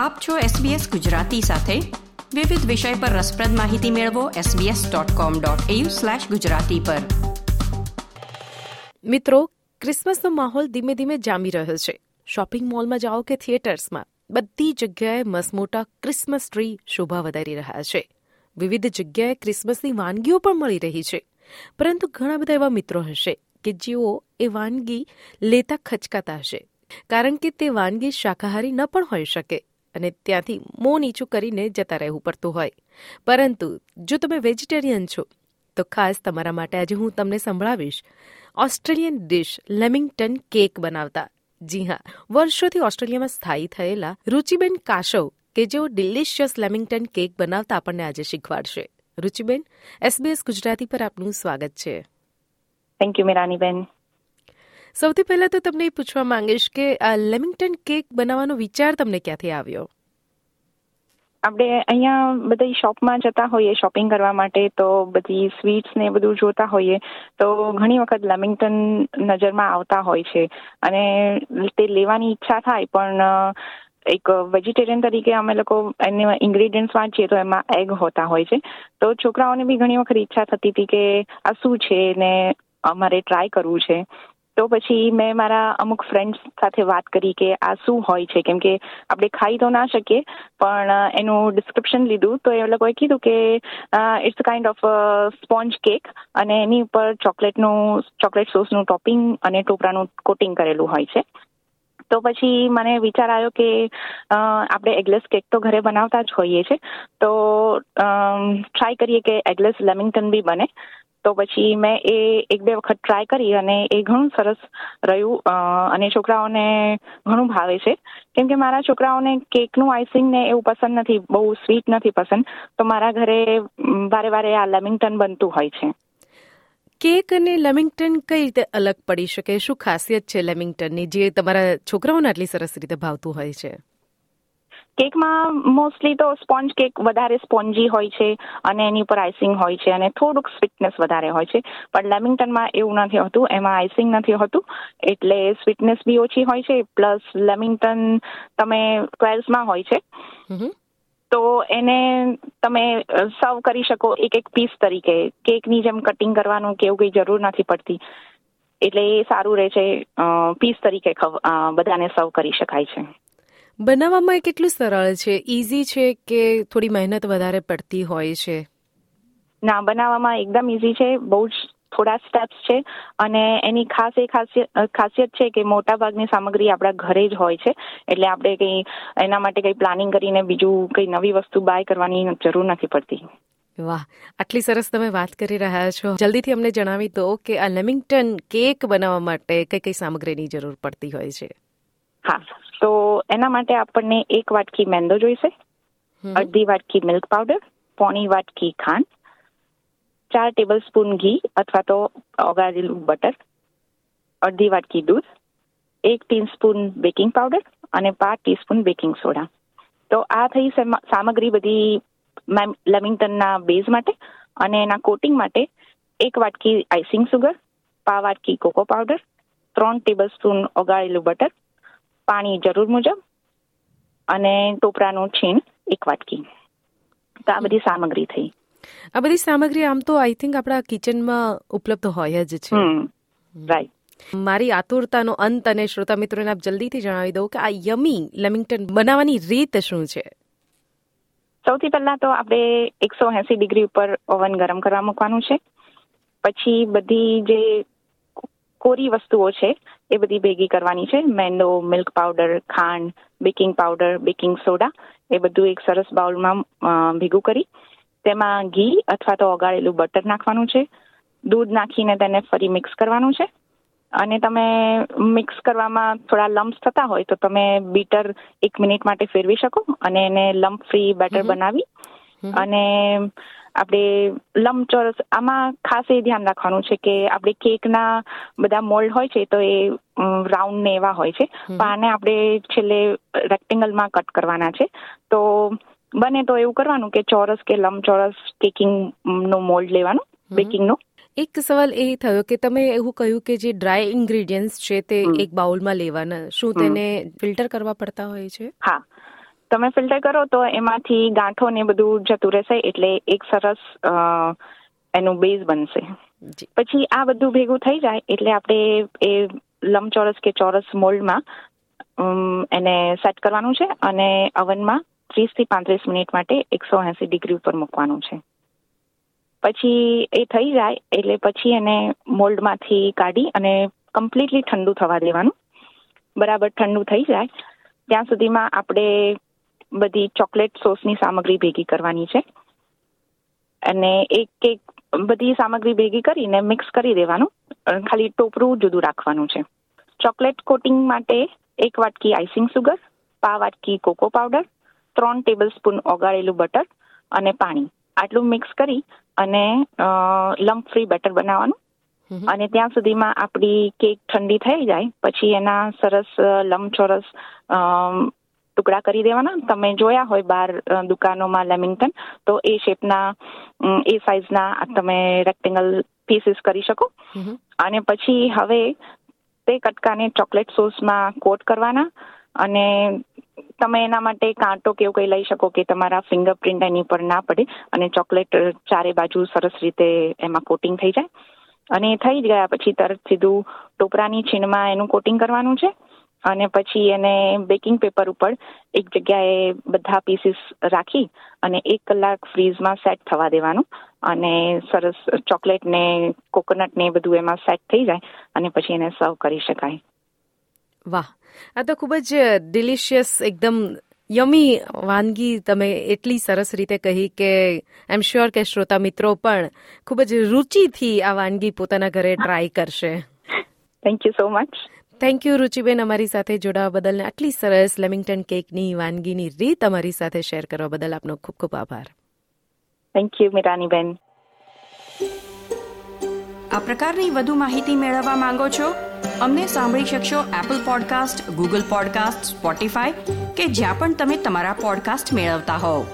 આપ છો SBS ગુજરાતી સાથે. વિવિધ વિષય પર રસપ્રદ માહિતી મેળવો sbs.com.au/gujarati પર. મિત્રો ક્રિસમસનો માહોલ ધીમે ધીમે જામી રહ્યો છે. શોપિંગ મોલમાં જાઓ કે થિયેટર્સમાં બધી જગ્યાએ મસમોટા ક્રિસમસ ટ્રી શોભા વધારી રહ્યા છે. વિવિધ જગ્યાએ ક્રિસમસની વાનગીઓ પણ મળી રહી છે. પરંતુ ઘણા બધા એવા મિત્રો હશે કે જેઓ એ વાનગી લેતા ખચકાતા હશે. કારણ કે તે વાનગી શાકાહારી ન પણ હોઈ શકે. અને ત્યાંથી મો નીચું કરીને જતા રહેવું પડતું હોય. પરંતુ જો તમે વેજીટેરિયન છો, તો ખાસ તમારા માટે આજે હું તમને સંભળાવીશ. ઓસ્ટ્રેલિયન ડિશ લેમિંગ્ટન કેક બનાવતા. જી હા, વર્ષોથી ઓસ્ટ્રેલિયામાં સ્થાયી થયેલા રુચિબેન કાશવ, કે જેઓ ડિલિશિયસ લેમિંગ્ટન કેક બનાવતા આપણને આજે શીખવાડશે. રુચિબેન, એસબીએસ ગુજરાતી પર આપનું સ્વાગત છે. થેન્ક યુ મીરાનીબેન. સૌથી પહેલા તો તમને એ પૂછવા માંગીશ કે આ લેમિંગ્ટન કેક બનાવવાનો વિચાર તમને ક્યાંથી આવ્યો? આપણે અહીંયા બધી શોપમાં જતા હોઈએ, શોપિંગ કરવા માટે તો બધી સ્વીટ્સ ને બધું જોતા હોઈએ, તો ઘણી વખત લેમિંગ્ટન નજરમાં આવતા હોય છે. અને તે લેવાની ઈચ્છા થાય, પણ એક વેજીટેરિયન તરીકે અમે લોકો એને ઇન્ગ્રેડિયન્ટ્સ વાંચીએ તો એમાં એગ હોતા હોય છે. તો છોકરાઓને બી ઘણી વખત ઈચ્છા થતી હતી કે આ શું છે ને અમારે ટ્રાય કરવું છે. તો પછી મેં મારા અમુક ફ્રેન્ડ્સ સાથે વાત કરી કે આ શું હોય છે? કેમ કે આપણે ખાઈ તો ના શકીએ, પણ એનું ડિસ્ક્રિપ્શન લીધું તો એ લોકોએ કીધું કે it's kind of sponge cake અને એની ઉપર ચોકલેટનું, ચોકલેટ સોસનું ટોપિંગ અને ટોપરાનું કોટિંગ કરેલું હોય છે. તો પછી મને વિચાર આવ્યો કે આપણે એગલેસ કેક તો ઘરે બનાવતા જ હોઈએ છીએ તો ટ્રાય કરીએ કે એગલેસ લેમિંગ્ટન બી બને. તો પછી મેં એ એક બે વખત ટ્રાય કરી અને એ ઘણું સરસ રહ્યું. અને છોકરાઓને ઘણું ભાવે છે. કેમ કે મારા છોકરાઓને કેકનું આઈસિંગ ને એવું પસંદ નથી, બહુ સ્વીટ નથી પસંદ. તો મારા ઘરે વારે વારે આ લેમિંગ્ટન બનતું હોય છે. કેક અને લેમિંગ્ટન કઈ રીતે અલગ પડી શકે? શું ખાસિયત છે લેમિંગ્ટનની જે તમારા છોકરાઓને આટલી સરસ રીતે ભાવતું હોય છે? કેકમાં મોસ્ટલી તો સ્પોન્જ કેક વધારે સ્પોન્જી હોય છે અને એની ઉપર આઈસિંગ હોય છે અને થોડુંક સ્વીટનેસ વધારે હોય છે. પણ લેમિંગ્ટનમાં એવું નથી હોતું એમાં આઈસિંગ નથી હોતું એટલે સ્વીટનેસ બી ઓછી હોય છે પ્લસ લેમિંગ્ટન તમે ટ્વેલ્સમાં હોય છે. તો એને તમે સર્વ કરી શકો એક એક પીસ તરીકે. કેકની જેમ કટિંગ કરવાનું કે એવું કઈ જરૂર નથી પડતી. એટલે એ સારું રહે છે પીસ તરીકે બધાને સર્વ કરી શકાય છે. બનાવવામાં એ કેટલું સરળ છે? ઇઝી છે કે થોડી મહેનત વધારે પડતી હોય છે? ના બનાવવામાં એકદમ ઇઝી છે. બહુ જ થોડા સ્ટેપ્સ છે. અને એની ખાસ એ ખાસિયત છે કે મોટા ભાગની સામગ્રી આપણા ઘરે જ હોય છે. એટલે આપણે કંઈ એના માટે કંઈ પ્લાનિંગ કરીને બીજું કંઈ નવી વસ્તુ બાય કરવાની જરૂર નથી પડતી. વાહ આટલી સરસ તમે વાત કરી રહ્યા છો. જલ્દીથી અમને જણાવી દો કે આ લેમિંગ્ટન કેક બનાવવા માટે કઈ કઈ સામગ્રીની જરૂર પડતી હોય છે? હા. તો એના માટે આપણને એક વાટકી મેંદો જોઈશે અડધી વાટકી મિલ્ક પાવડર પોણી વાટકી ખાંડ ચાર ટેબલ સ્પૂન ઘી અથવા તો ઓગાળેલું બટર અડધી વાટકી દૂધ એક ટીસ્પૂન બેકિંગ પાવડર અને પાંચ ટીસ્પૂન બેકિંગ સોડા તો આ થઈ સામગ્રી બધી લેમિંગ્ટનના બેઝ માટે અને એના કોટિંગ માટે એક વાટકી આઈસિંગ સુગર પા વાટકી કોકો પાવડર ત્રણ ટેબલ સ્પૂન ઓગાળેલું બટર પાણી જરૂર મુજબ અને ટોપરાનું છીણ એક વાટકી. તો આ બધી સામગ્રી થઈ. આ બધી સામગ્રી આમ તો આઈ થિંક આપણા કિચનમાં ઉપલબ્ધ હોય જ છે. રાઈટ મારી આતુરતાનો અંત અને શ્રોતા મિત્રોને આપ જલ્દીથી જણાવી દઉં કે આ યમી લેમિંગ્ટન બનાવવાની રીત શું છે? સૌથી પહેલા તો આપણે એકસો એસી ડિગ્રી ઉપર ઓવન ગરમ કરવા મૂકવાનું છે. પછી બધી જે કોરી વસ્તુઓ છે એ બધી ભેગી કરવાની છે. મેંદો મિલ્ક પાવડર ખાંડ બેકિંગ પાવડર બેકિંગ સોડા એ બધું એક સરસ બાઉલમાં ભેગું કરી. તેમાં ઘી અથવા તો ઓગાળેલું બટર નાખવાનું છે. દૂધ નાખીને તેને ફરી મિક્સ કરવાનું છે. અને તમે મિક્સ કરવામાં થોડા લમ્સ થતા હોય તો તમે બીટર એક મિનિટ માટે ફેરવી શકો અને એને લમ્પ ફ્રી બેટર બનાવી અને આપણે લંબચોરસ આમાં ખાસ એ ધ્યાન રાખવાનું છે કે આપણે કેકના બધા મોલ્ડ હોય છે તો એ રાઉન્ડ ને એવા હોય છે. પણ આને આપણે છેલ્લે રેક્ટેંગલમાં કટ કરવાના છે. તો બને તો એવું કરવાનું કે ચોરસ કે લંબચોરસ કેકિંગ નો મોલ્ડ લેવાનું બેકિંગનું. એક સવાલ એ થયો કે તમે એવું કહ્યું કે જે ડ્રાય ઇન્ગ્રેડિયન્ટ્સ છે તે એક બાઉલમાં લેવાના શું તેને ફિલ્ટર કરવા પડતા હોય છે? હા. તમે ફિલ્ટર કરો તો એમાંથી ગાંઠો ને બધું જતું રહેશે એટલે એક સરસ એનું બેઝ બનશે. પછી આ બધું ભેગું થઈ જાય એટલે આપણે એ લંબચોરસ કે ચોરસ મોલ્ડમાં એને સેટ કરવાનું છે અને અવનમાં ત્રીસથી પાંત્રીસ મિનિટ માટે એકસો એસી ડિગ્રી ઉપર મૂકવાનું છે. પછી એ થઈ જાય એટલે પછી એને મોલ્ડમાંથી કાઢી અને કમ્પ્લીટલી ઠંડુ થવા દેવાનું. બરાબર ઠંડુ થઈ જાય. ત્યાં સુધીમાં આપણે બધી ચોકલેટ સોસની સામગ્રી ભેગી કરવાની છે. અને એક એક બધી સામગ્રી ભેગી કરીને મિક્સ કરી દેવાનું. ખાલી ટોપરું જુદું રાખવાનું છે. ચોકલેટ કોટિંગ માટે એક વાટકી આઈસિંગ સુગર પા વાટકી કોકો પાવડર ત્રણ ટેબલ સ્પૂન ઓગાળેલું બટર અને પાણી. આટલું મિક્સ કરી અને લંપ ફ્રી બેટર બનાવવાનું. અને ત્યાં સુધીમાં આપણી કેક ઠંડી થઈ જાય પછી એના સરસ લંબચોરસ ટુકડા કરી દેવાના. તમે જોયા હોય બહાર દુકાનોમાં લેમિંગ્ટન તો એ શેપના એ સાઇઝના તમે રેક્ટેંગલ પીસીસ કરી શકો. અને પછી હવે તે કટકાને ચોકલેટ સોસમાં કોટ કરવાના. અને તમે એના માટે કાંટો કે એવું કંઈ લઈ શકો કે તમારા ફિંગરપ્રિન્ટ એની પર ના પડે અને ચોકલેટ ચારે બાજુ સરસ રીતે એમાં કોટિંગ થઈ જાય. અને થઈ ગયા પછી તરત સીધું ટોપરાની છીણમાં એનું કોટિંગ કરવાનું છે. અને પછી એને બેકિંગ પેપર ઉપર એક જગ્યાએ બધા પીસીસ રાખી અને એક કલાક ફ્રીઝમાં સેટ થવા દેવાનું. અને સરસ ચોકલેટ ને કોકોનટ ને બધું એમાં સેટ થઈ જાય અને પછી એને સર્વ કરી શકાય. વાહ. આ તો ખૂબ જ ડિલિશિયસ એકદમ યમી વાનગી તમે એટલી સરસ રીતે કહી કે આઈ એમ શ્યોર કે શ્રોતા મિત્રો પણ ખૂબ જ રુચિથી આ વાનગી પોતાના ઘરે ટ્રાય કરશે. Thank you so much thank you રુચિબેન અમારી સાથે જોડાવા બદલ આટલી સરસ લેમિંગ્ટન કેકની વાનગીની રીત અમારી સાથે શેર કરવા બદલ આપનો ખૂબ ખૂબ આભાર. થેન્ક યુ મીરાનીબેન. આ પ્રકારની વધુ માહિતી મેળવવા માંગો છો અમને સાંભળી શકશો Apple podcast Google podcast Spotify કે જ્યાં પણ તમે તમારા પોડકાસ્ટ મેળવતા હોવ.